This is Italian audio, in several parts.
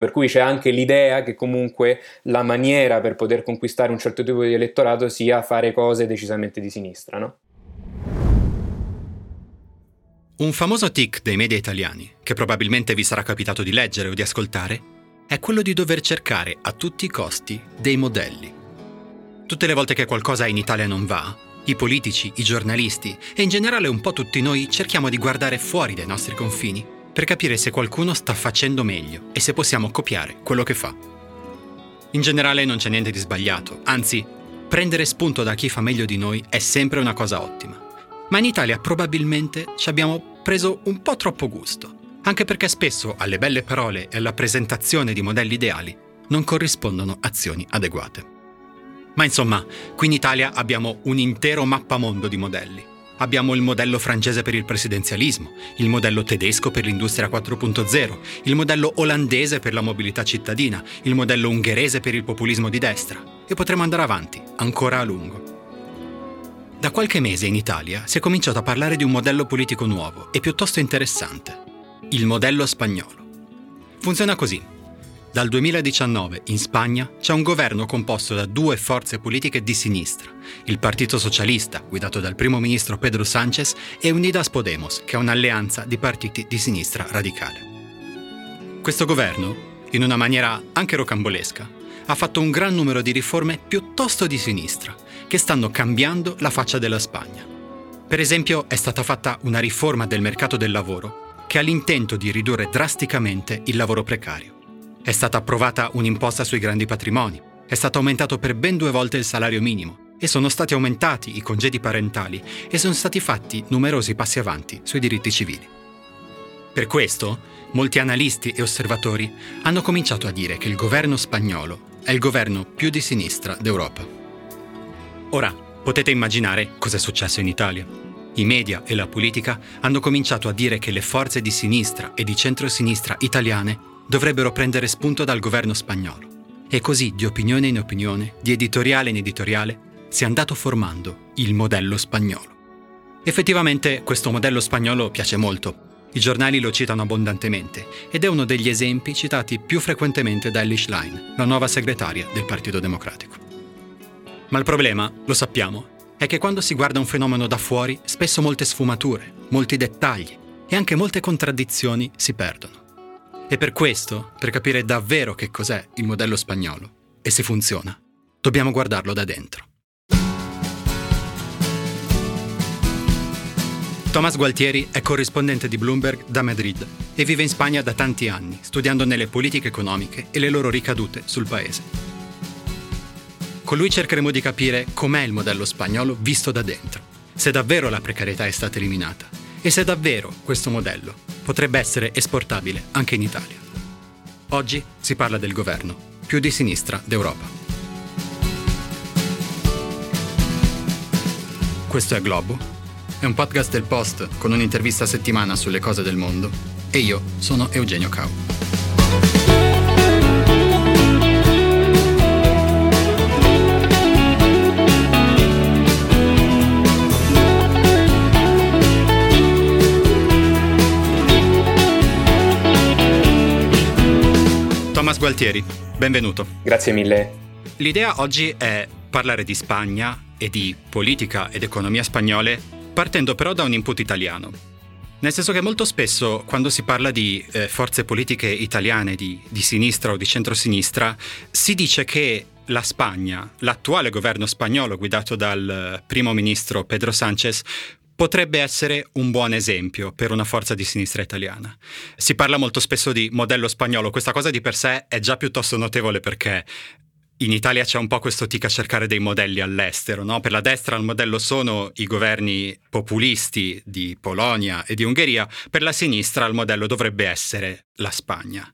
Per cui c'è anche l'idea che comunque la maniera per poter conquistare un certo tipo di elettorato sia fare cose decisamente di sinistra, no? Un famoso tic dei media italiani, che probabilmente vi sarà capitato di leggere o di ascoltare, è quello di dover cercare a tutti i costi dei modelli. Tutte le volte che qualcosa in Italia non va, i politici, i giornalisti e in generale un po' tutti noi cerchiamo di guardare fuori dai nostri confini per capire se qualcuno sta facendo meglio e se possiamo copiare quello che fa. In generale non c'è niente di sbagliato, anzi, prendere spunto da chi fa meglio di noi è sempre una cosa ottima. Ma in Italia probabilmente ci abbiamo preso un po' troppo gusto, anche perché spesso alle belle parole e alla presentazione di modelli ideali non corrispondono azioni adeguate. Ma insomma, qui in Italia abbiamo un intero mappamondo di modelli abbiamo il modello francese per il presidenzialismo, il modello tedesco per l'industria 4.0, il modello olandese per la mobilità cittadina, il modello ungherese per il populismo di destra e potremo andare avanti, ancora a lungo. Da qualche mese in Italia si è cominciato a parlare di un modello politico nuovo e piuttosto interessante, il modello spagnolo. Funziona così. Dal 2019 in Spagna c'è un governo composto da due forze politiche di sinistra, il Partito Socialista, guidato dal primo ministro Pedro Sánchez, e Unidas Podemos, che è un'alleanza di partiti di sinistra radicale. Questo governo, in una maniera anche rocambolesca, ha fatto un gran numero di riforme piuttosto di sinistra, che stanno cambiando la faccia della Spagna. Per esempio è stata fatta una riforma del mercato del lavoro che ha l'intento di ridurre drasticamente il lavoro precario. È stata approvata un'imposta sui grandi patrimoni, è stato aumentato per ben due volte il salario minimo e sono stati aumentati i congedi parentali e sono stati fatti numerosi passi avanti sui diritti civili. Per questo, molti analisti e osservatori hanno cominciato a dire che il governo spagnolo è il governo più di sinistra d'Europa. Ora, potete immaginare cosa è successo in Italia. I media e la politica hanno cominciato a dire che le forze di sinistra e di centrosinistra italiane dovrebbero prendere spunto dal governo spagnolo. E così, di opinione in opinione, di editoriale in editoriale, si è andato formando il modello spagnolo. Effettivamente questo modello spagnolo piace molto. I giornali lo citano abbondantemente ed è uno degli esempi citati più frequentemente da Elish Line, la nuova segretaria del Partito Democratico. Ma il problema, lo sappiamo, è che quando si guarda un fenomeno da fuori, spesso molte sfumature, molti dettagli e anche molte contraddizioni si perdono. E per questo, per capire davvero che cos'è il modello spagnolo e se funziona, dobbiamo guardarlo da dentro. Thomas Gualtieri è corrispondente di Bloomberg da Madrid e vive in Spagna da tanti anni, studiandone le politiche economiche e le loro ricadute sul paese. Con lui cercheremo di capire com'è il modello spagnolo visto da dentro, se davvero la precarietà è stata eliminata e se davvero questo modello potrebbe essere esportabile anche in Italia. Oggi si parla del governo più di sinistra d'Europa. Questo è Globo, è un podcast del Post con un'intervista a settimana sulle cose del mondo e io sono Eugenio Cau. Gualtieri, benvenuto. Grazie mille. L'idea oggi è parlare di Spagna e di politica ed economia spagnole, partendo però da un input italiano. Nel senso che molto spesso quando si parla di eh, forze politiche italiane di, di sinistra o di centrosinistra, si dice che la Spagna, l'attuale governo spagnolo guidato dal primo ministro Pedro Sánchez, potrebbe essere un buon esempio per una forza di sinistra italiana. Si parla molto spesso di modello spagnolo, questa cosa di per sé è già piuttosto notevole perché in Italia c'è un po' questo tic a cercare dei modelli all'estero. No? Per la destra il modello sono i governi populisti di Polonia e di Ungheria, per la sinistra il modello dovrebbe essere la Spagna.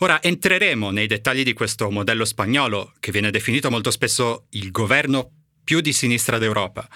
Ora entreremo nei dettagli di questo modello spagnolo, che viene definito molto spesso il governo più di sinistra d'Europa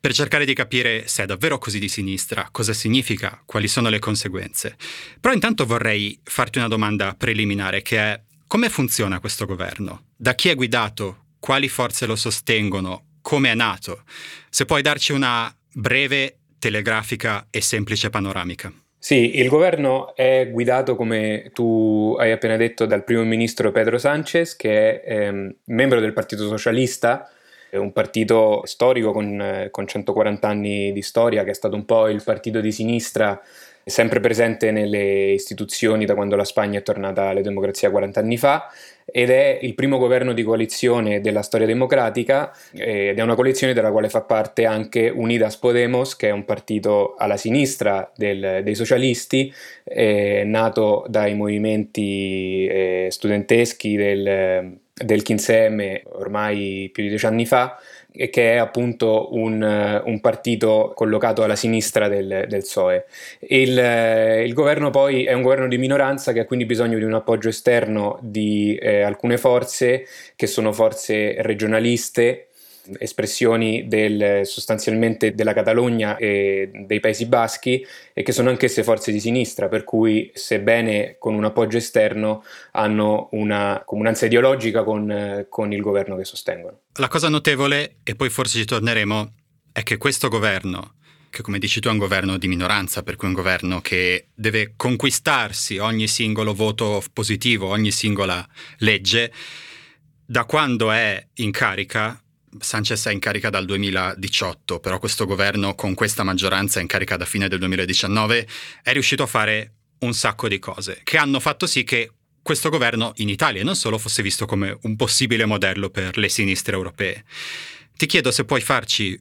per cercare di capire se è davvero così di sinistra, cosa significa, quali sono le conseguenze. Però intanto vorrei farti una domanda preliminare che è come funziona questo governo? Da chi è guidato? Quali forze lo sostengono? Come è nato? Se puoi darci una breve, telegrafica e semplice panoramica. Sì, il governo è guidato, come tu hai appena detto, dal primo ministro Pedro Sánchez, che è ehm, membro del Partito Socialista, un partito storico con, con 140 anni di storia, che è stato un po' il partito di sinistra sempre presente nelle istituzioni da quando la Spagna è tornata alla democrazia 40 anni fa ed è il primo governo di coalizione della storia democratica eh, ed è una coalizione della quale fa parte anche Unidas Podemos, che è un partito alla sinistra del, dei socialisti, eh, nato dai movimenti eh, studenteschi del, del 15M ormai più di dieci anni fa e che è appunto un, un partito collocato alla sinistra del, del PSOE. Il, il, governo poi è un governo di minoranza che ha quindi bisogno di un appoggio esterno di eh, alcune forze che sono forze regionaliste espressioni del, sostanzialmente della Catalogna e dei Paesi Baschi e che sono anch'esse forze di sinistra, per cui sebbene con un appoggio esterno hanno una comunanza ideologica con, con il governo che sostengono. La cosa notevole, e poi forse ci torneremo, è che questo governo, che come dici tu è un governo di minoranza, per cui un governo che deve conquistarsi ogni singolo voto positivo, ogni singola legge, da quando è in carica Sanchez è in carica dal 2018, però questo governo con questa maggioranza in carica da fine del 2019, è riuscito a fare un sacco di cose che hanno fatto sì che questo governo in Italia non solo fosse visto come un possibile modello per le sinistre europee. Ti chiedo se puoi farci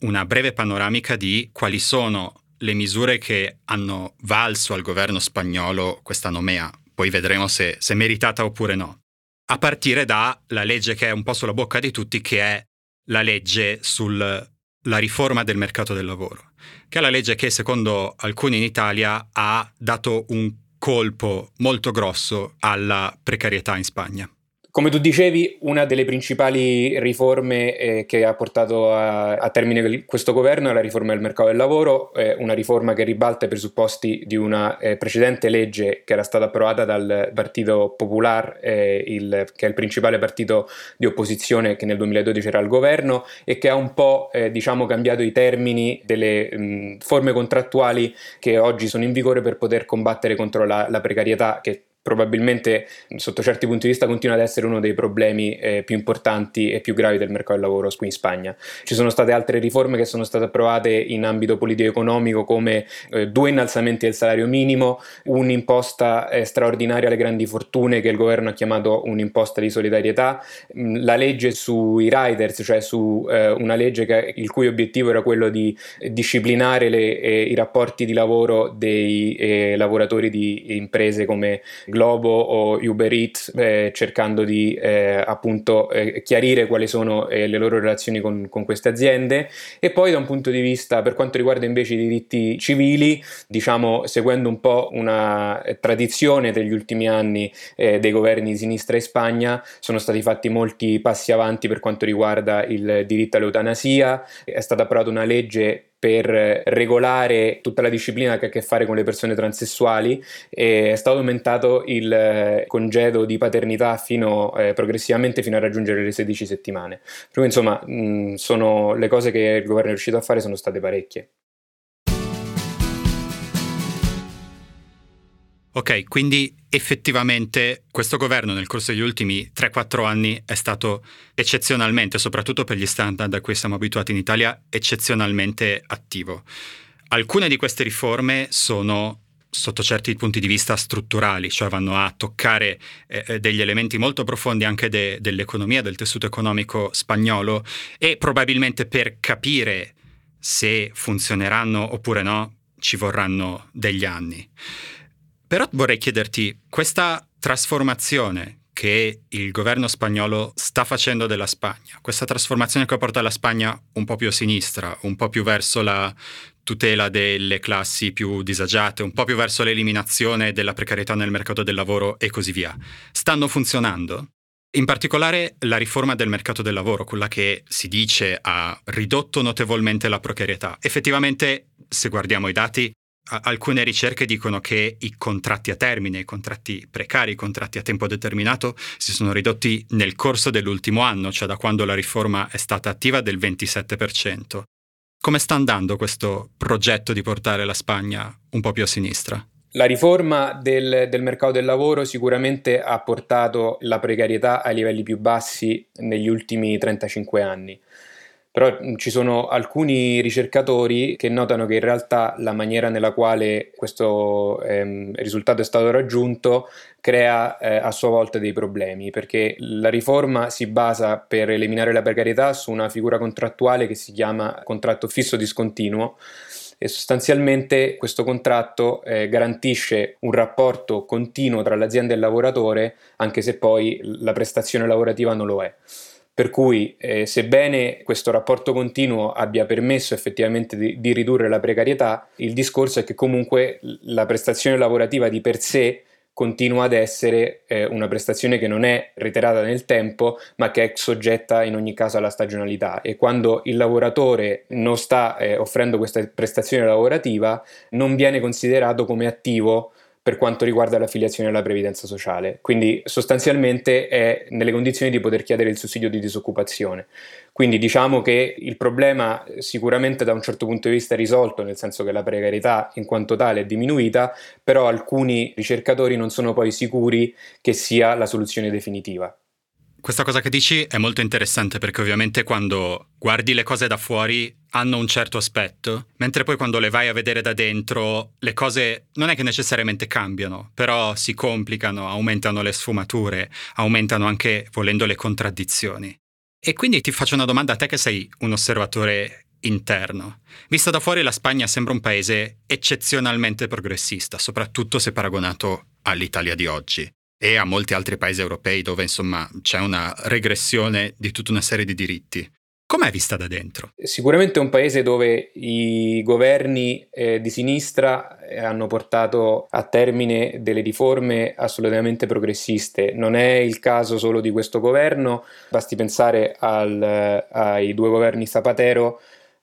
una breve panoramica di quali sono le misure che hanno valso al governo spagnolo questa nomea, poi vedremo se, se meritata oppure no. A partire dalla legge che è un po' sulla bocca di tutti, che è la legge sulla riforma del mercato del lavoro, che è la legge che secondo alcuni in Italia ha dato un colpo molto grosso alla precarietà in Spagna. Come tu dicevi, una delle principali riforme eh, che ha portato a, a, termine questo governo è la riforma del mercato del lavoro, eh, una riforma che ribalta i presupposti di una eh, precedente legge che era stata approvata dal Partito Popular, eh, che è il principale partito di opposizione che nel 2012 era al governo e che ha un po' eh, diciamo, cambiato i termini delle mh, forme contrattuali che oggi sono in vigore per poter combattere contro la, la precarietà che probabilmente sotto certi punti di vista continua ad essere uno dei problemi eh, più importanti e più gravi del mercato del lavoro qui in Spagna. Ci sono state altre riforme che sono state approvate in ambito politico-economico come eh, due innalzamenti del salario minimo, un'imposta eh, straordinaria alle grandi fortune che il governo ha chiamato un'imposta di solidarietà, mm, la legge sui riders, cioè su eh, una legge che, il cui obiettivo era quello di disciplinare le, eh, i rapporti di lavoro dei eh, lavoratori di imprese come Globo o Uber Eats eh, cercando di eh, appunto eh, chiarire quali sono eh, le loro relazioni con, con, queste aziende. E poi da un punto di vista per quanto riguarda invece i diritti civili diciamo seguendo un po' una tradizione degli ultimi anni eh, dei governi di sinistra in Spagna sono stati fatti molti passi avanti per quanto riguarda il diritto all'eutanasia. È stata approvata una legge per regolare tutta la disciplina che ha a che fare con le persone transessuali è stato aumentato il eh, congedo di paternità fino, eh, progressivamente fino a raggiungere le 16 settimane. Per insomma mh, sono, le cose che il governo è riuscito a fare sono state parecchie. Ok, quindi effettivamente questo governo nel corso degli ultimi 3-4 anni è stato eccezionalmente, soprattutto per gli standard a cui siamo abituati in Italia, eccezionalmente attivo. Alcune di queste riforme sono sotto certi punti di vista strutturali, cioè vanno a toccare eh, eh degli elementi molto profondi anche de- dell'economia, del tessuto economico spagnolo e probabilmente per capire se funzioneranno oppure no ci vorranno degli anni. Però vorrei chiederti, questa trasformazione che il governo spagnolo sta facendo della Spagna, questa trasformazione che porta la Spagna un po' più a sinistra, un po' più verso la tutela delle classi più disagiate, un po' più verso l'eliminazione della precarietà nel mercato del lavoro e così via, stanno funzionando? In particolare la riforma del mercato del lavoro, quella che si dice ha ridotto notevolmente la precarietà. Effettivamente, se guardiamo i dati, alcune ricerche dicono che i contratti a termine, i contratti precari, i contratti a tempo determinato si sono ridotti nel corso dell'ultimo anno, cioè da quando la riforma è stata attiva del 27%. Come sta andando questo progetto di portare la Spagna un po' più a sinistra? La riforma del, del, mercato del lavoro sicuramente ha portato la precarietà ai livelli più bassi negli ultimi 35 anni. Però ci sono alcuni ricercatori che notano che in realtà la maniera nella quale questo ehm, risultato è stato raggiunto crea eh, a sua volta dei problemi, perché la riforma si basa per eliminare la precarietà su una figura contrattuale che si chiama contratto fisso discontinuo e sostanzialmente questo contratto eh, garantisce un rapporto continuo tra l'azienda e il lavoratore, anche se poi la prestazione lavorativa non lo è. Per cui, eh, sebbene questo rapporto continuo abbia permesso effettivamente di, di, ridurre la precarietà, il discorso è che comunque la prestazione lavorativa di per sé continua ad essere eh, una prestazione che non è reiterata nel tempo, ma che è soggetta in ogni caso alla stagionalità. E quando il lavoratore non sta eh, offrendo questa prestazione lavorativa, non viene considerato come attivo per quanto riguarda l'affiliazione alla previdenza sociale. Quindi sostanzialmente è nelle condizioni di poter chiedere il sussidio di disoccupazione. Quindi diciamo che il problema sicuramente da un certo punto di vista è risolto, nel senso che la precarietà in quanto tale è diminuita, però alcuni ricercatori non sono poi sicuri che sia la soluzione definitiva. Questa cosa che dici è molto interessante perché ovviamente quando guardi le cose da fuori hanno un certo aspetto, mentre poi quando le vai a vedere da dentro le cose non è che necessariamente cambiano, però si complicano, aumentano le sfumature, aumentano anche volendo le contraddizioni. E quindi ti faccio una domanda a te che sei un osservatore interno. Vista da fuori la Spagna sembra un paese eccezionalmente progressista, soprattutto se paragonato all'Italia di oggi e a molti altri paesi europei dove insomma c'è una regressione di tutta una serie di diritti. Com'è vista da dentro? Sicuramente è un paese dove i governi eh, di sinistra eh, hanno portato a termine delle riforme assolutamente progressiste. Non è il caso solo di questo governo, basti pensare al, ai due governi Zapatero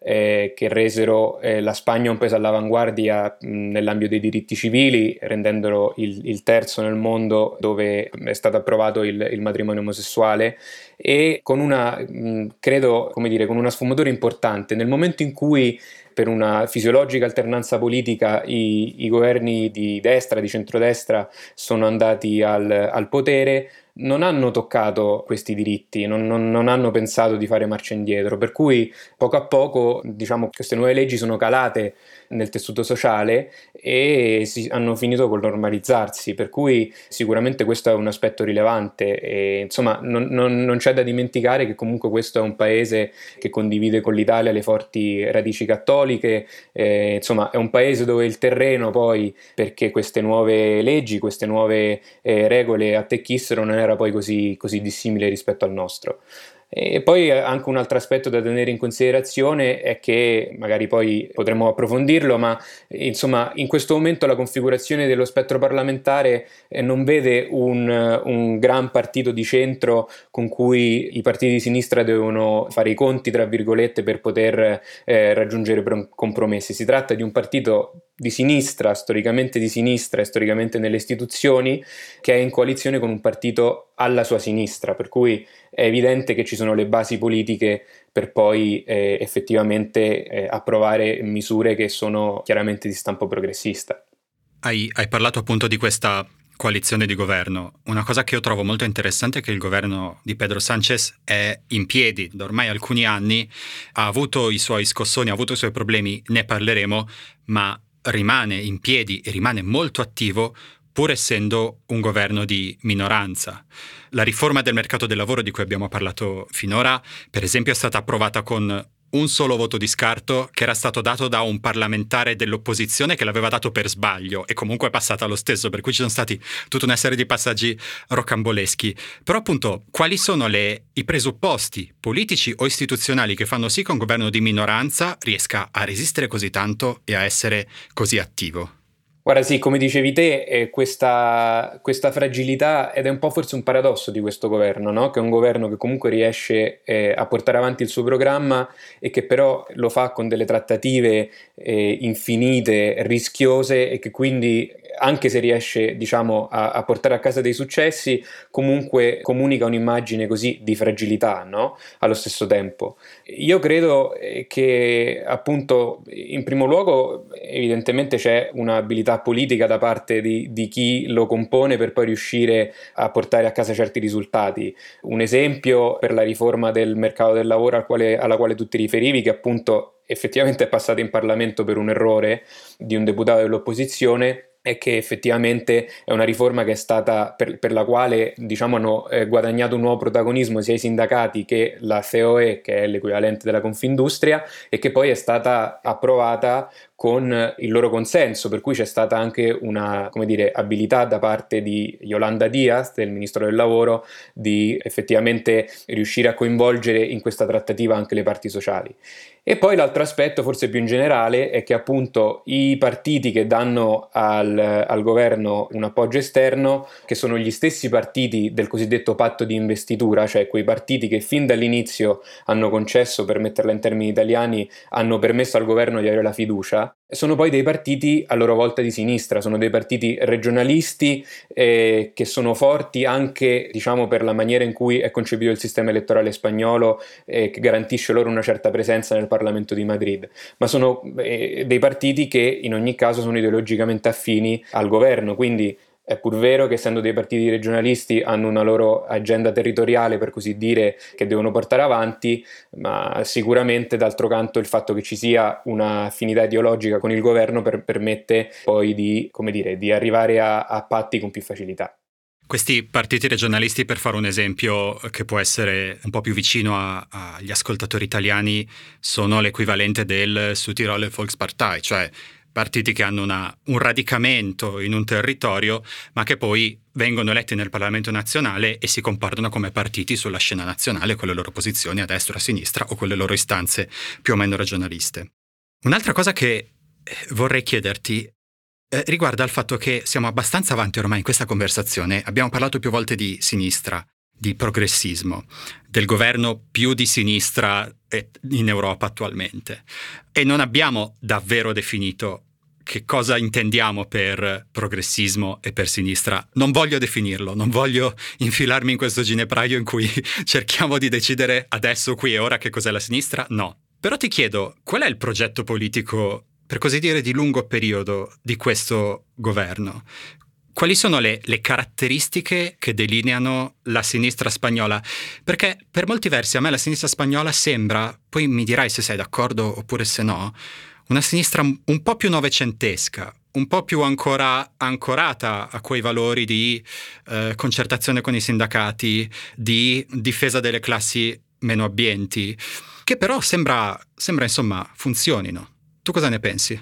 eh, che resero eh, la Spagna un paese all'avanguardia mh, nell'ambito dei diritti civili, rendendolo il, il, terzo nel mondo dove è stato approvato il, il matrimonio omosessuale e con una, mh, credo, come dire, con una sfumatura importante. Nel momento in cui per una fisiologica alternanza politica i, i governi di destra, di centrodestra sono andati al, al potere, non hanno toccato questi diritti, non, non, non, hanno pensato di fare marcia indietro, per cui poco a poco diciamo, queste nuove leggi sono calate nel tessuto sociale e si, hanno finito col normalizzarsi, per cui sicuramente questo è un aspetto rilevante e insomma non, non c'è da dimenticare che comunque questo è un paese che condivide con l'Italia le forti radici cattoliche, eh, insomma è un paese dove il terreno poi perché queste nuove leggi, queste nuove eh, regole attecchissero non era poi così, così dissimile rispetto al nostro. E poi anche un altro aspetto da tenere in considerazione è che, magari poi potremmo approfondirlo, ma insomma in questo momento la configurazione dello spettro parlamentare eh, non vede un, un gran partito di centro con cui i partiti di sinistra devono fare i conti, tra virgolette, per poter eh, raggiungere compromessi. Si tratta di un partito di sinistra, storicamente di sinistra e storicamente nelle istituzioni, che è in coalizione con un partito alla sua sinistra, per cui è evidente che ci sono le basi politiche per poi eh, effettivamente eh, approvare misure che sono chiaramente di stampo progressista. Hai, hai parlato appunto di questa coalizione di governo. Una cosa che io trovo molto interessante è che il governo di Pedro Sánchez è in piedi da ormai alcuni anni, ha avuto i suoi scossoni, ha avuto i suoi problemi, ne parleremo, ma rimane in piedi e rimane molto attivo pur essendo un governo di minoranza. La riforma del mercato del lavoro di cui abbiamo parlato finora, per esempio, è stata approvata con un solo voto di scarto che era stato dato da un parlamentare dell'opposizione che l'aveva dato per sbaglio e comunque è passata lo stesso, per cui ci sono stati tutta una serie di passaggi rocamboleschi. Però appunto, quali sono le, i presupposti politici o istituzionali che fanno sì che un governo di minoranza riesca a resistere così tanto e a essere così attivo? Guarda, sì, come dicevi te, eh, questa, questa, fragilità, ed è un po' forse un paradosso di questo governo, no? che è un governo che comunque riesce eh, a portare avanti il suo programma e che però lo fa con delle trattative eh, infinite, rischiose e che quindi anche se riesce diciamo, a, a, portare a casa dei successi, comunque comunica un'immagine così di fragilità no? allo stesso tempo. Io credo eh, che appunto in primo luogo evidentemente c'è un'abilità politica da parte di, di chi lo compone per poi riuscire a portare a casa certi risultati. Un esempio per la riforma del mercato del lavoro al quale, alla quale tu ti riferivi, che appunto effettivamente è passata in Parlamento per un errore di un deputato dell'opposizione, è che effettivamente è una riforma che è stata per, per la quale diciamo, hanno eh, guadagnato un nuovo protagonismo sia i sindacati che la COE, che è l'equivalente della Confindustria, e che poi è stata approvata con il loro consenso, per cui c'è stata anche una dire, abilità da parte di Yolanda Diaz, del Ministro del Lavoro, di effettivamente riuscire a coinvolgere in questa trattativa anche le parti sociali. E poi l'altro aspetto, forse più in generale, è che appunto i partiti che danno al, al, governo un appoggio esterno, che sono gli stessi partiti del cosiddetto patto di investitura, cioè quei partiti che fin dall'inizio hanno concesso, per metterla in termini italiani, hanno permesso al governo di avere la fiducia, sono poi dei partiti a loro volta di sinistra, sono dei partiti regionalisti eh, che sono forti anche diciamo, per la maniera in cui è concepito il sistema elettorale spagnolo eh, che garantisce loro una certa presenza nel Parlamento di Madrid, ma sono eh, dei partiti che in ogni caso sono ideologicamente affini al governo, quindi è pur vero che essendo dei partiti regionalisti hanno una loro agenda territoriale, per così dire, che devono portare avanti, ma sicuramente d'altro canto il fatto che ci sia un'affinità ideologica con il governo per, permette poi di, dire, di arrivare a, a patti con più facilità. Questi partiti regionalisti, per fare un esempio che può essere un po' più vicino agli ascoltatori italiani, sono l'equivalente del Südtiroler Volkspartei, cioè partiti che hanno una, un radicamento in un territorio, ma che poi vengono eletti nel Parlamento nazionale e si comportano come partiti sulla scena nazionale con le loro posizioni a destra a sinistra o con le loro istanze più o meno regionaliste. Un'altra cosa che eh, vorrei chiederti eh, riguarda il fatto che siamo abbastanza avanti ormai in questa conversazione, abbiamo parlato più volte di sinistra, di progressismo, del governo più di sinistra eh, in Europa attualmente e non abbiamo davvero definito che cosa intendiamo per progressismo e per sinistra. Non voglio definirlo, non voglio infilarmi in questo ginepraio in cui cerchiamo di decidere adesso, qui e ora che cos'è la sinistra. No. Però ti chiedo, qual è il progetto politico, per così dire, di lungo periodo di questo governo? Quali sono le, le, caratteristiche che delineano la sinistra spagnola? Perché per molti versi a me la sinistra spagnola sembra, poi mi dirai se sei d'accordo oppure se no, una sinistra un po' più novecentesca, un po' più ancora ancorata a quei valori di eh, concertazione con i sindacati, di difesa delle classi meno abbienti, che però sembra, sembra insomma funzionino. Tu cosa ne pensi?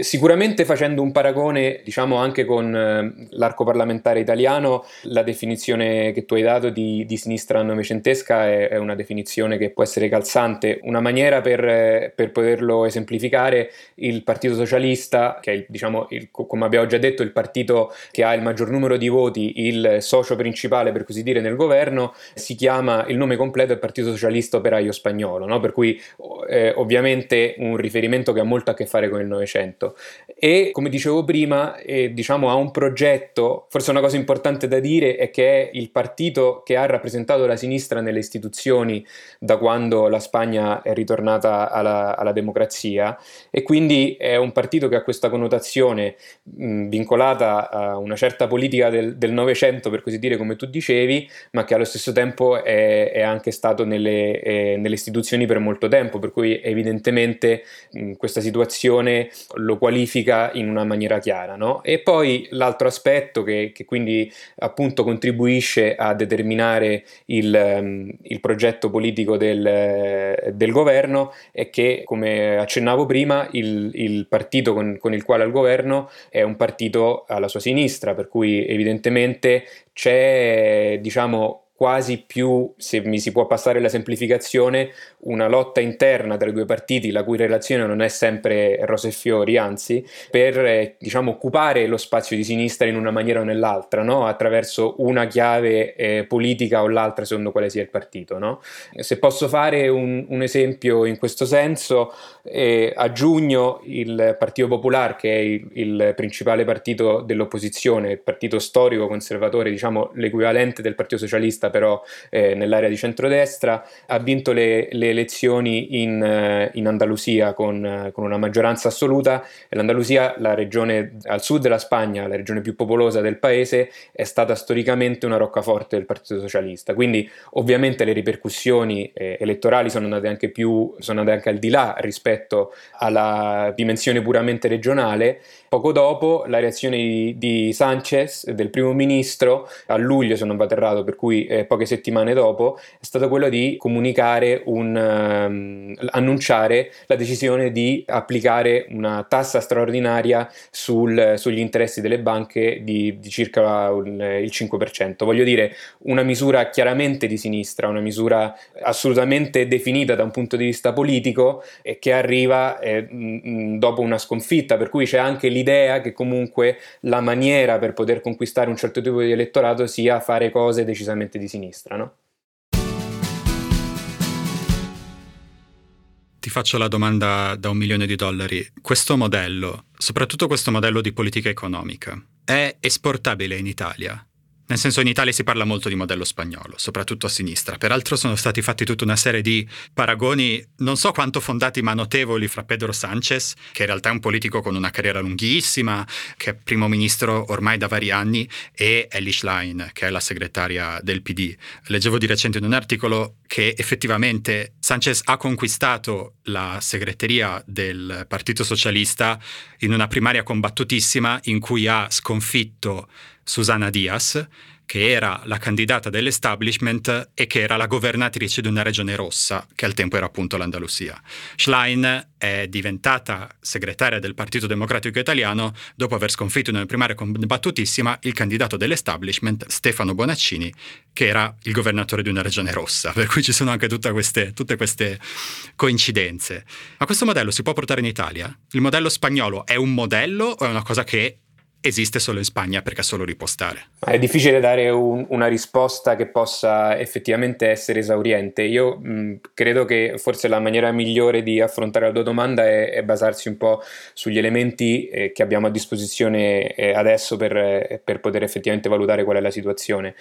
Sicuramente facendo un paragone, diciamo anche con eh, l'arco parlamentare italiano, la definizione che tu hai dato di, di sinistra novecentesca è, è, una definizione che può essere calzante. Una maniera per, per poterlo esemplificare, il Partito Socialista, che è il, diciamo, il, come abbiamo già detto, il partito che ha il maggior numero di voti, il socio principale per così dire nel governo, si chiama, il nome completo è Partito Socialista Operaio Spagnolo, no? per cui eh, ovviamente un riferimento che ha molto a che fare con il Novecento progetto. E come dicevo prima eh, diciamo ha un progetto forse una cosa importante da dire è che è il partito che ha rappresentato la sinistra nelle istituzioni da quando la Spagna è ritornata alla, alla democrazia. E quindi è un partito che ha questa connotazione mh, vincolata a una certa politica del Novecento per così dire come tu dicevi ma che allo stesso tempo è, è anche stato nelle, eh, nelle, istituzioni per molto tempo. Per cui evidentemente mh, questa situazione lo lo qualifica in una maniera chiara. No? E poi l'altro aspetto che, che, quindi appunto contribuisce a determinare il, um, il progetto politico del, del, governo è che, come accennavo prima, il, il partito con, con il quale al governo è un partito alla sua sinistra, per cui evidentemente c'è diciamo quasi più, se mi si può passare la semplificazione, una lotta interna tra i due partiti, la cui relazione non è sempre rose e fiori, anzi, per eh, diciamo, occupare lo spazio di sinistra in una maniera o nell'altra, no? attraverso una chiave eh, politica o l'altra, secondo quale sia il partito. No? Se posso fare un, un, esempio in questo senso, eh, a giugno il Partito Popolare, che è il, il principale partito dell'opposizione, il partito storico conservatore, diciamo l'equivalente del Partito Socialista, però eh, nell'area di centrodestra, ha vinto le, le elezioni in, eh, in Andalusia con, eh, con, una maggioranza assoluta. L'Andalusia, la regione al sud della Spagna, la regione più popolosa del paese, è stata storicamente una roccaforte del Partito Socialista. Quindi, ovviamente, le ripercussioni eh, elettorali sono andate anche più, sono andate anche al di là rispetto alla dimensione puramente regionale. Poco dopo, la reazione di, di Sanchez, del primo ministro, a luglio, se non vado errato, per cui eh, poche settimane dopo, è stata quella di comunicare un ehm, annunciare la decisione di applicare una tassa straordinaria sul, sugli interessi delle banche di, di circa un, il 5%. Voglio dire, una misura chiaramente di sinistra, una misura assolutamente definita da un punto di vista politico e che arriva eh, dopo una sconfitta, per cui c'è anche l'idea che comunque la maniera per poter conquistare un certo tipo di elettorato sia fare cose decisamente di sinistra, no? Ti faccio la domanda da un milione di dollari. Questo modello, soprattutto questo modello di politica economica, è esportabile in Italia? Nel senso in Italia si parla molto di modello spagnolo, soprattutto a sinistra. Peraltro sono stati fatti tutta una serie di paragoni, non so quanto fondati ma notevoli, fra Pedro Sanchez, che in realtà è un politico con una carriera lunghissima, che è primo ministro ormai da vari anni, e Ellie Schlein, che è la segretaria del PD. Leggevo di recente in un articolo che effettivamente Sanchez ha conquistato la segreteria del Partito Socialista in una primaria combattutissima in cui ha sconfitto Susana Diaz, che era la candidata dell'establishment e che era la governatrice di una regione rossa, che al tempo era appunto l'Andalusia. Schlein è diventata segretaria del Partito Democratico Italiano dopo aver sconfitto in una primaria combattutissima il candidato dell'establishment, Stefano Bonaccini, che era il governatore di una regione rossa, per cui ci sono anche queste, tutte queste coincidenze. Ma questo modello si può portare in Italia? Il modello spagnolo è un modello o è una cosa che esiste solo in Spagna perché è solo ripostare. È difficile dare un, una risposta che possa effettivamente essere esauriente. Io mh, credo che forse la maniera migliore di affrontare la tua domanda è, è basarsi un po' sugli elementi eh, che abbiamo a disposizione eh, adesso per, eh, per poter effettivamente valutare qual è la situazione.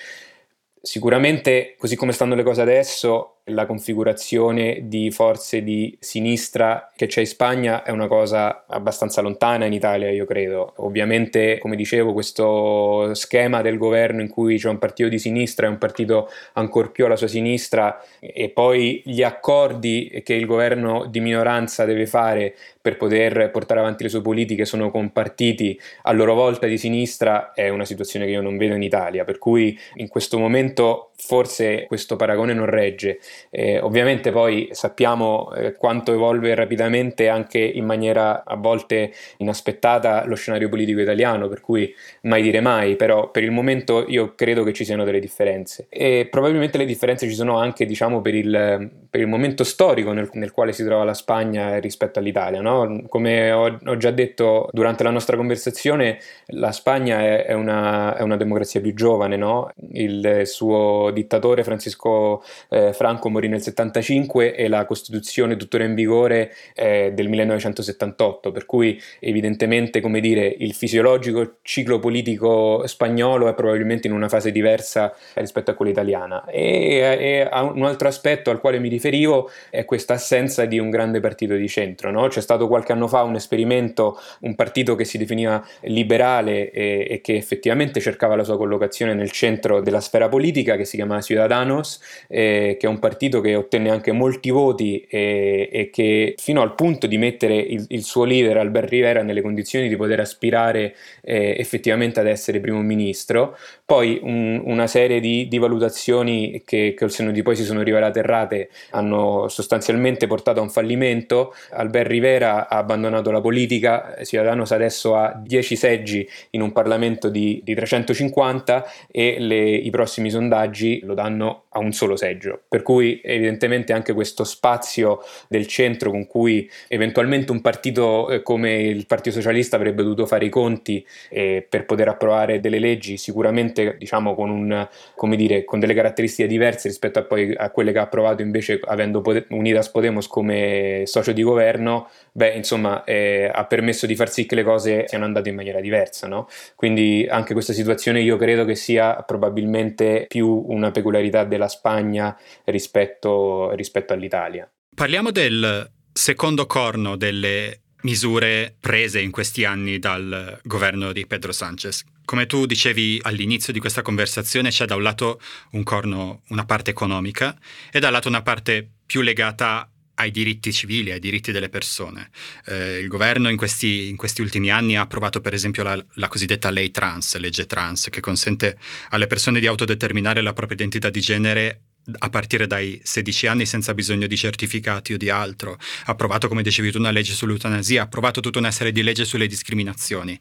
Sicuramente, così come stanno le cose adesso, la configurazione di forze di sinistra che c'è in Spagna è una cosa abbastanza lontana in Italia, io credo. Ovviamente, come dicevo, questo schema del governo in cui c'è un partito di sinistra e un partito ancor più alla sua sinistra e poi gli accordi che il governo di minoranza deve fare per poter portare avanti le sue politiche sono con partiti a loro volta di sinistra è una situazione che io non vedo in Italia, per cui in questo momento forse questo paragone non regge. Eh, ovviamente poi sappiamo eh, quanto evolve rapidamente anche in maniera a volte inaspettata lo scenario politico italiano, per cui mai dire mai, però per il momento io credo che ci siano delle differenze e probabilmente le differenze ci sono anche diciamo per il, per il momento storico nel, nel, quale si trova la Spagna rispetto all'Italia. No? Come ho, ho, già detto durante la nostra conversazione, la Spagna è, è, una, è una, democrazia più giovane, no? il suo dittatore Francisco eh, Franco morì nel 75 e la Costituzione tuttora in vigore è del 1978, per cui evidentemente come dire, il fisiologico ciclo politico spagnolo è probabilmente in una fase diversa rispetto a quella italiana. E, e un altro aspetto al quale mi riferivo è questa assenza di un grande partito di centro. No? C'è stato qualche anno fa un esperimento, un partito che si definiva liberale e, e che effettivamente cercava la sua collocazione nel centro della sfera politica, che si chiama Ciudadanos, eh, che è un partito che ottenne anche molti voti e, e che fino al punto di mettere il, il, suo leader Albert Rivera nelle condizioni di poter aspirare eh, effettivamente ad essere primo ministro, Poi un, una serie di, di valutazioni che, che al seno di poi si sono rivelate errate hanno sostanzialmente portato a un fallimento. Albert Rivera ha abbandonato la politica, Ciudadanos adesso ha 10 seggi in un Parlamento di, di 350 e le, i prossimi sondaggi lo danno a un solo seggio. Per cui evidentemente anche questo spazio del centro con cui eventualmente un partito eh, come il Partito Socialista avrebbe dovuto fare i conti eh, per poter approvare delle leggi sicuramente diciamo con, un, dire, con delle caratteristiche diverse rispetto a, poi, a quelle che ha approvato invece avendo Unidas Podemos come socio di governo, beh insomma eh, ha permesso di far sì che le cose siano andate in maniera diversa. No? Quindi anche questa situazione io credo che sia probabilmente più una peculiarità della Spagna rispetto, rispetto all'Italia. Parliamo del secondo corno delle misure prese in questi anni dal governo di Pedro Sánchez. Come tu dicevi all'inizio di questa conversazione, c'è da un lato un corno, una parte economica e dal lato una parte più legata ai diritti civili, ai diritti delle persone. Eh, il governo in questi, in questi, ultimi anni ha approvato per esempio la, la, cosiddetta lei trans, legge trans, che consente alle persone di autodeterminare la propria identità di genere a partire dai 16 anni senza bisogno di certificati o di altro. Ha approvato, come dicevi tu, una legge sull'eutanasia, ha approvato tutta una serie di leggi sulle discriminazioni.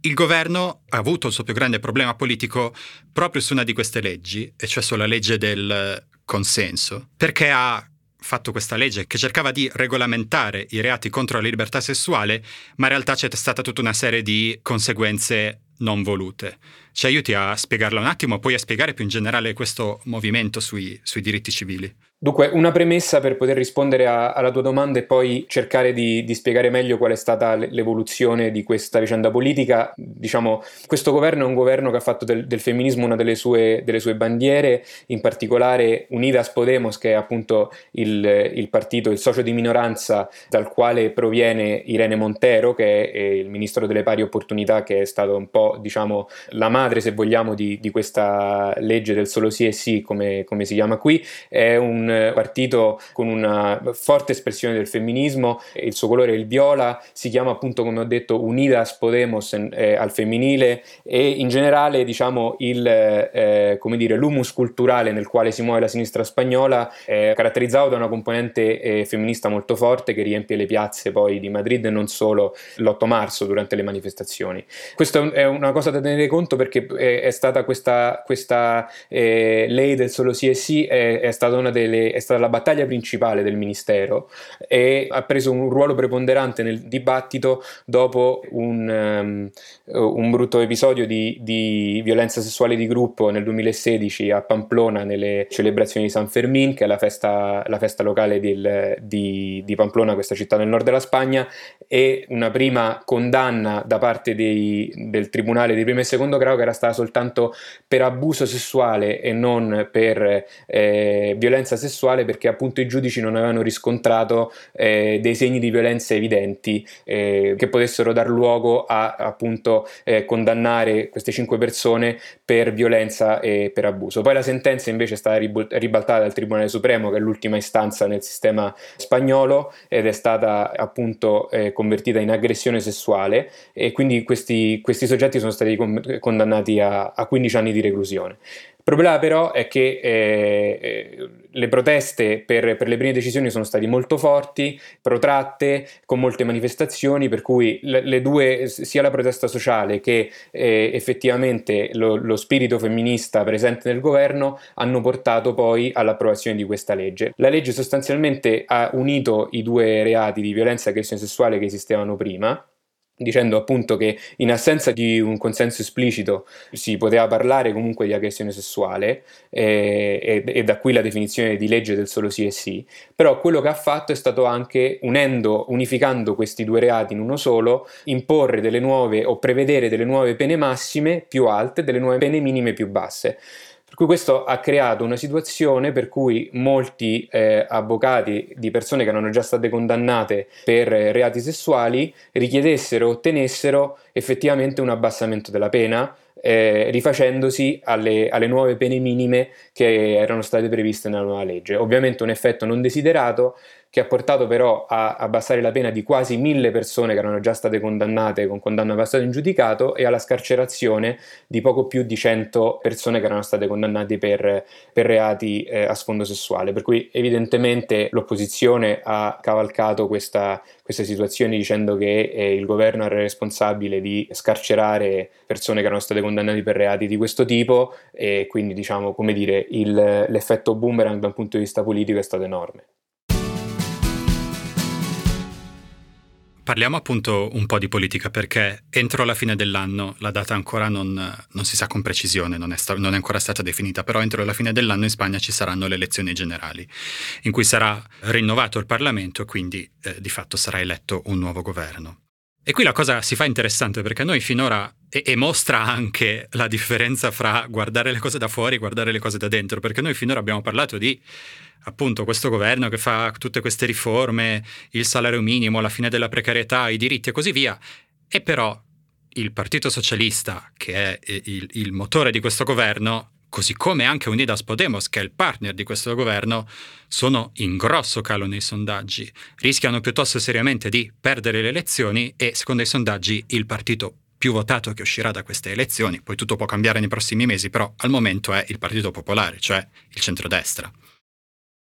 Il governo ha avuto il suo più grande problema politico proprio su una di queste leggi, e cioè sulla legge del consenso, perché ha fatto questa legge che cercava di regolamentare i reati contro la libertà sessuale, ma in realtà c'è stata tutta una serie di conseguenze non volute. Ci aiuti a spiegarla un attimo, poi a spiegare più in generale questo movimento sui, sui diritti civili. Dunque, una premessa per poter rispondere a, alla tua domanda e poi cercare di, di, spiegare meglio qual è stata l'evoluzione di questa vicenda politica. Diciamo, questo governo è un governo che ha fatto del, del femminismo una delle sue, delle sue, bandiere, in particolare Unidas Podemos, che è appunto il, il, partito, il socio di minoranza dal quale proviene Irene Montero, che è il ministro delle pari opportunità, che è stato un po', diciamo, la madre, se vogliamo, di, di questa legge del solo sì e sì, come, come si chiama qui. È un partito con una forte espressione del femminismo, il suo colore è il viola, si chiama appunto come ho detto Unidas Podemos eh, al femminile e in generale diciamo il, eh, come dire, l'humus culturale nel quale si muove la sinistra spagnola è caratterizzato da una componente eh, femminista molto forte che riempie le piazze poi di Madrid e non solo l'8 marzo durante le manifestazioni. Questa è una cosa da tenere conto perché è, è stata questa, questa eh, lei del solo sì e sì è, è stata una delle è stata la battaglia principale del Ministero e ha preso un ruolo preponderante nel dibattito dopo un, um, un brutto episodio di, di, violenza sessuale di gruppo nel 2016 a Pamplona nelle celebrazioni di San Fermin, che è la festa, la festa locale del, di, di, Pamplona, questa città nel nord della Spagna, e una prima condanna da parte dei, del Tribunale di primo e secondo grado che era stata soltanto per abuso sessuale e non per eh, violenza sessuale sessuale perché appunto i giudici non avevano riscontrato eh, dei segni di violenza evidenti eh, che potessero dar luogo a appunto eh, condannare queste cinque persone per violenza e per abuso. Poi la sentenza invece è stata ribaltata dal Tribunale Supremo che è l'ultima istanza nel sistema spagnolo ed è stata appunto eh, convertita in aggressione sessuale e quindi questi, questi soggetti sono stati condannati a, a 15 anni di reclusione. Il problema però è che eh, eh, le proteste per, per, le prime decisioni sono state molto forti, protratte, con molte manifestazioni, per cui le, le due, sia la protesta sociale che eh, effettivamente lo, lo, spirito femminista presente nel governo hanno portato poi all'approvazione di questa legge. La legge sostanzialmente ha unito i due reati di violenza e aggressione sessuale che esistevano prima dicendo appunto che in assenza di un consenso esplicito si poteva parlare comunque di aggressione sessuale eh, e, e, da qui la definizione di legge del solo sì e sì, però quello che ha fatto è stato anche unendo, unificando questi due reati in uno solo, imporre delle nuove o prevedere delle nuove pene massime più alte, delle nuove pene minime più basse. Cui questo ha creato una situazione per cui molti eh, avvocati di persone che erano già state condannate per eh, reati sessuali richiedessero, ottenessero effettivamente un abbassamento della pena, eh, rifacendosi alle, alle, nuove pene minime che erano state previste nella nuova legge. Ovviamente un effetto non desiderato che ha portato però a abbassare la pena di quasi mille persone che erano già state condannate con condanna passata in giudicato e alla scarcerazione di poco più di 100 persone che erano state condannate per, per reati eh, a sfondo sessuale. Per cui evidentemente l'opposizione ha cavalcato questa, queste situazioni dicendo che eh, il governo era responsabile di scarcerare persone che erano state condannate per reati di questo tipo e quindi diciamo come dire il, l'effetto boomerang da un punto di vista politico è stato enorme. Parliamo appunto un po' di politica perché entro la fine dell'anno, la data ancora non, non si sa con precisione, non è, sta, non è, ancora stata definita, però entro la fine dell'anno in Spagna ci saranno le elezioni generali in cui sarà rinnovato il Parlamento e quindi eh, di fatto sarà eletto un nuovo governo. E qui la cosa si fa interessante perché noi finora, e, e, mostra anche la differenza fra guardare le cose da fuori e guardare le cose da dentro, perché noi finora abbiamo parlato di appunto questo governo che fa tutte queste riforme, il salario minimo, la fine della precarietà, i diritti e così via, e però il Partito Socialista, che è il, il motore di questo governo, così come anche Unidas Podemos, che è il partner di questo governo, sono in grosso calo nei sondaggi, rischiano piuttosto seriamente di perdere le elezioni e, secondo i sondaggi, il partito più votato che uscirà da queste elezioni, poi tutto può cambiare nei prossimi mesi, però al momento è il Partito Popolare, cioè il centrodestra.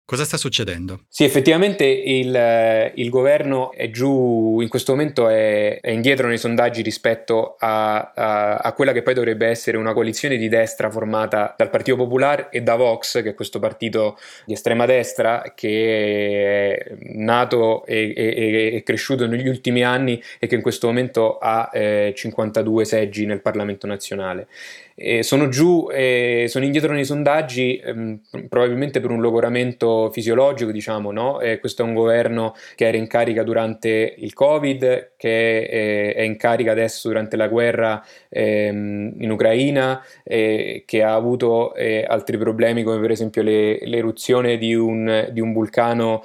Cosa sta succedendo? Sì, effettivamente il, eh, il governo è giù, in questo momento è, è indietro nei sondaggi rispetto a, a, a, quella che poi dovrebbe essere una coalizione di destra formata dal Partito Popolare e da Vox, che è questo partito di estrema destra che è nato e, e, e cresciuto negli ultimi anni e che in questo momento ha eh, 52 seggi nel Parlamento nazionale. Eh, sono giù, eh, sono indietro nei sondaggi, ehm, probabilmente per un logoramento fisiologico, diciamo, no? Eh, questo è un governo che era in carica durante il Covid, che eh, è in carica adesso durante la guerra ehm, in Ucraina, eh, che ha avuto eh, altri problemi come per esempio le, l'eruzione di un, di un vulcano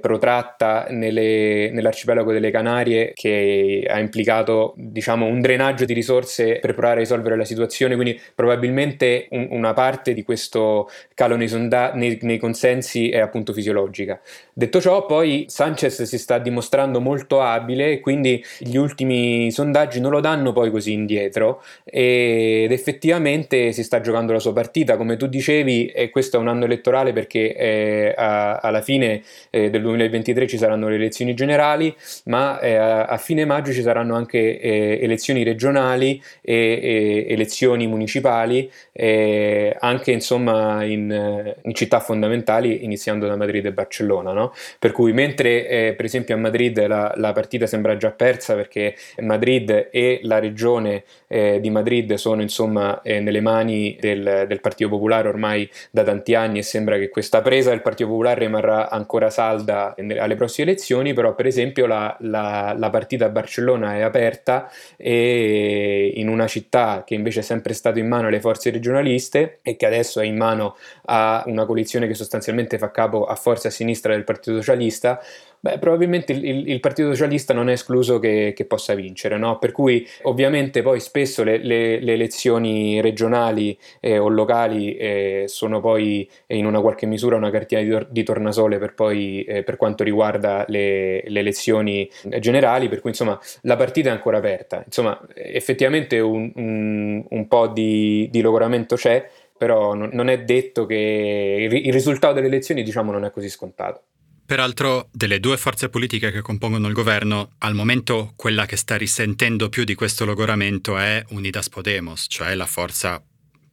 protratta nelle, nell'arcipelago delle Canarie, che ha implicato, diciamo, un drenaggio di risorse per provare a risolvere la situazione. Quindi quindi probabilmente un, una parte di questo calo nei, sonda- nei, nei, consensi è appunto fisiologica. Detto ciò, poi Sanchez si sta dimostrando molto abile, quindi gli ultimi sondaggi non lo danno poi così indietro ed effettivamente si sta giocando la sua partita, come tu dicevi, e questo è un anno elettorale perché eh, a, alla fine eh, del 2023 ci saranno le elezioni generali, ma eh, a, a, fine maggio ci saranno anche eh, elezioni regionali e, e elezioni municipali municipali, eh, anche insomma in, in, città fondamentali, iniziando da Madrid e Barcellona. No? Per cui mentre eh, per esempio a Madrid la, la, partita sembra già persa perché Madrid e la regione eh, di Madrid sono insomma eh, nelle mani del, del, Partito Popolare ormai da tanti anni e sembra che questa presa del Partito Popolare rimarrà ancora salda alle prossime elezioni, però per esempio la, la, la partita a Barcellona è aperta e in una città che invece è sempre stata in mano alle forze regionaliste e che adesso è in mano a una coalizione che sostanzialmente fa capo a forze a sinistra del Partito Socialista, Beh, probabilmente il, il, Partito Socialista non è escluso che, che possa vincere, no? per cui ovviamente poi spesso le, le, le elezioni regionali eh, o locali eh, sono poi in una qualche misura una cartina di, di tornasole per, poi, eh, per quanto riguarda le, le, elezioni generali, per cui insomma la partita è ancora aperta, insomma effettivamente un, un, un po' di, di logoramento c'è, però non, non è detto che il, il risultato delle elezioni diciamo non è così scontato. Peraltro, delle due forze politiche che compongono il governo, al momento quella che sta risentendo più di questo logoramento è Unidas Podemos, cioè la forza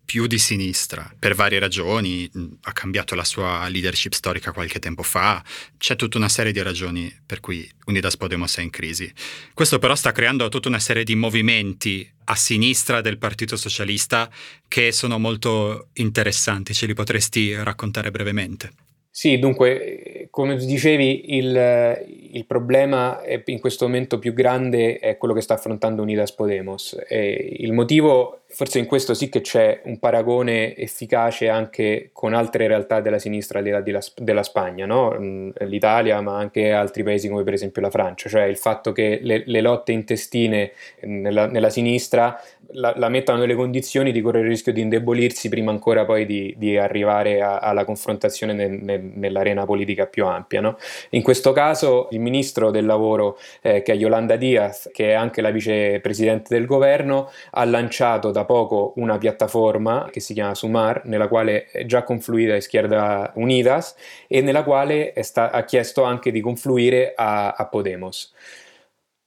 più di sinistra, per varie ragioni, ha cambiato la sua leadership storica qualche tempo fa, c'è tutta una serie di ragioni per cui Unidas Podemos è in crisi. Questo però sta creando tutta una serie di movimenti a sinistra del Partito Socialista che sono molto interessanti, ce li potresti raccontare brevemente? Sì, dunque, come dicevi, il, il, problema in questo momento più grande è quello che sta affrontando Unidas Podemos. E il motivo forse in questo sì che c'è un paragone efficace anche con altre realtà della sinistra della, della Spagna, no? Mm, l'Italia ma anche altri paesi come per esempio la Francia, cioè il fatto che le, le lotte intestine nella, nella sinistra la, la, mettano nelle condizioni di correre il rischio di indebolirsi prima ancora poi di, di arrivare a, alla confrontazione nel, nel, nell'arena politica più ampia. No? In questo caso il ministro del lavoro, eh, che è Yolanda Diaz, che è anche la vicepresidente del governo, ha lanciato da poco una piattaforma che si chiama Sumar, nella quale è già confluita Izquierda Unidas e nella quale sta, ha chiesto anche di confluire a, a Podemos.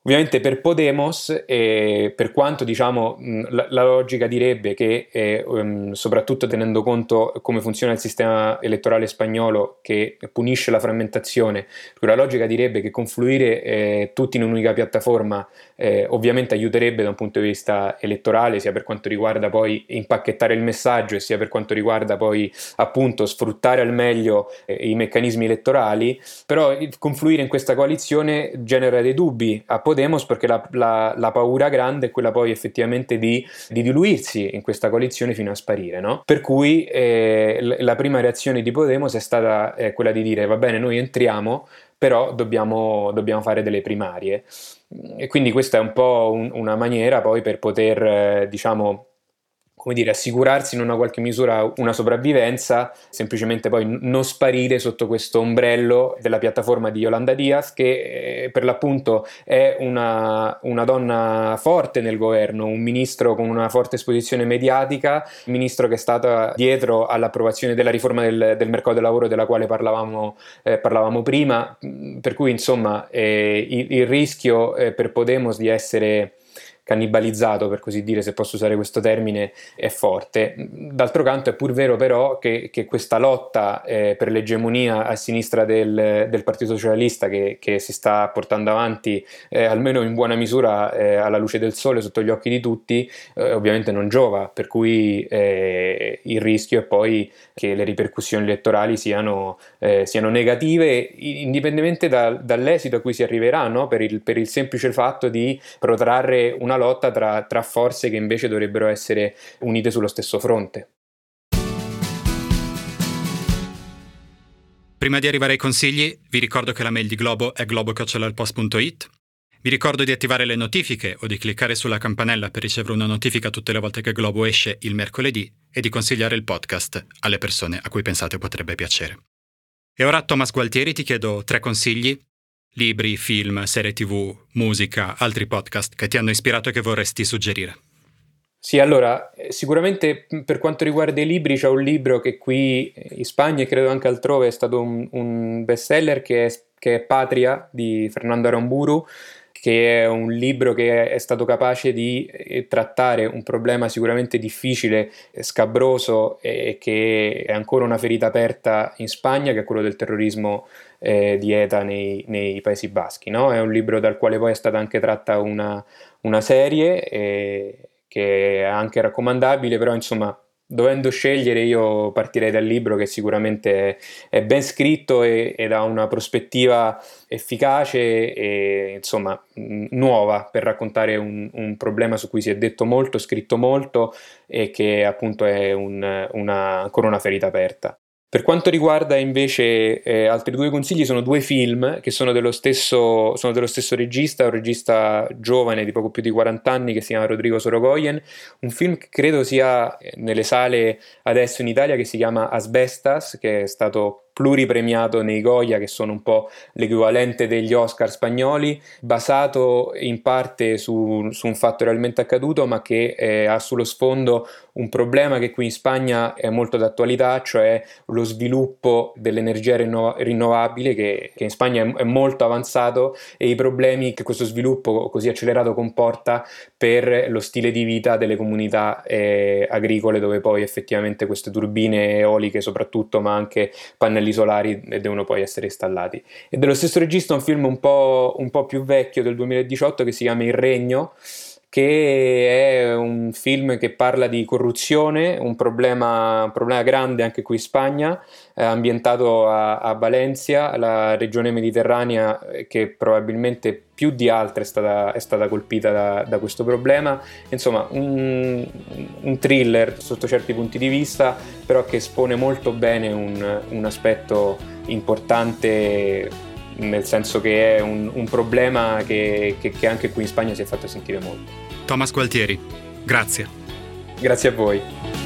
Ovviamente per Podemos, eh, per quanto diciamo, la, la, logica direbbe che, eh, um, soprattutto tenendo conto come funziona il sistema elettorale spagnolo che punisce la frammentazione, la logica direbbe che confluire eh, tutti in un'unica piattaforma eh, ovviamente aiuterebbe da un punto di vista elettorale, sia per quanto riguarda poi impacchettare il messaggio e sia per quanto riguarda poi appunto sfruttare al meglio eh, i meccanismi elettorali, però confluire in questa coalizione genera dei dubbi. A Podemos Podemos perché la, la, la, paura grande è quella poi effettivamente di, di diluirsi in questa coalizione fino a sparire. No? Per cui eh, la prima reazione di Podemos è stata eh, quella di dire va bene noi entriamo però dobbiamo, dobbiamo fare delle primarie. E quindi questa è un po' un, una maniera poi per poter, eh, diciamo, come dire, assicurarsi in una qualche misura una sopravvivenza, semplicemente poi non sparire sotto questo ombrello della piattaforma di Yolanda Diaz, che eh, per l'appunto è una, una, donna forte nel governo, un ministro con una forte esposizione mediatica, un ministro che è stata dietro all'approvazione della riforma del, del mercato del lavoro della quale parlavamo, eh, parlavamo prima, per cui insomma eh, il, il, rischio eh, per Podemos di essere cannibalizzato, per così dire, se posso usare questo termine, è forte. D'altro canto è pur vero però che, che questa lotta eh, per l'egemonia a sinistra del, del Partito Socialista che, che, si sta portando avanti, eh, almeno in buona misura eh, alla luce del sole, sotto gli occhi di tutti, eh, ovviamente non giova, per cui eh, il rischio è poi che le ripercussioni elettorali siano, eh, siano negative, indipendentemente da, dall'esito a cui si arriverà, no? per, il, per il semplice fatto di protrarre una lotta tra, tra forze che invece dovrebbero essere unite sullo stesso fronte. Prima di arrivare ai consigli, vi ricordo che la mail di Globo è globo.it. Vi ricordo di attivare le notifiche o di cliccare sulla campanella per ricevere una notifica tutte le volte che Globo esce il mercoledì e di consigliare il podcast alle persone a cui pensate potrebbe piacere. E ora Thomas Gualtieri ti chiedo tre consigli libri, film, serie tv, musica, altri podcast che ti hanno ispirato e che vorresti suggerire? Sì, allora, eh, sicuramente per quanto riguarda i libri c'è un libro che qui in Spagna e credo anche altrove è stato un, un bestseller che è, che è Patria di Fernando Aramburu, che è un libro che è stato capace di eh, trattare un problema sicuramente difficile, scabroso e che è ancora una ferita aperta in Spagna, che è quello del terrorismo eh, di ETA nei, nei Paesi Baschi. No? È un libro dal quale poi è stata anche tratta una, una serie eh, che è anche raccomandabile, però insomma dovendo scegliere io partirei dal libro che sicuramente è, ben scritto e, ed ha una prospettiva efficace e insomma nuova per raccontare un, un, problema su cui si è detto molto, scritto molto e che appunto è un, una, ancora una ferita aperta. Per quanto riguarda invece eh, altri due consigli, sono due film che sono dello, stesso, sono dello stesso regista, un regista giovane di poco più di 40 anni che si chiama Rodrigo Sorogoyen, un film che credo sia nelle sale adesso in Italia che si chiama Asbestas, che è stato pluripremiato nei Goya, che sono un po' l'equivalente degli Oscar spagnoli, basato in parte su, su un fatto realmente accaduto, ma che eh, ha sullo sfondo un problema che qui in Spagna è molto d'attualità, cioè lo sviluppo dell'energia rinno- rinnovabile, che, che, in Spagna è, è molto avanzato, e i problemi che questo sviluppo così accelerato comporta per lo stile di vita delle comunità eh, agricole, dove poi effettivamente queste turbine eoliche soprattutto, ma anche pannelli pannelli solari devono poi essere installati. E dello stesso regista un film un po', un po' più vecchio del 2018 che si chiama Il Regno, che è un film che parla di corruzione, un problema, un problema grande anche qui in Spagna, eh, ambientato a, a, Valencia, la regione mediterranea eh, che probabilmente più di altre è stata, è stata colpita da, da, questo problema. Insomma, un, un, thriller sotto certi punti di vista, però che espone molto bene un, un aspetto importante nel senso che è un, un problema che, che, che anche qui in Spagna si è fatto sentire molto. Thomas Gualtieri, grazie. Grazie a voi.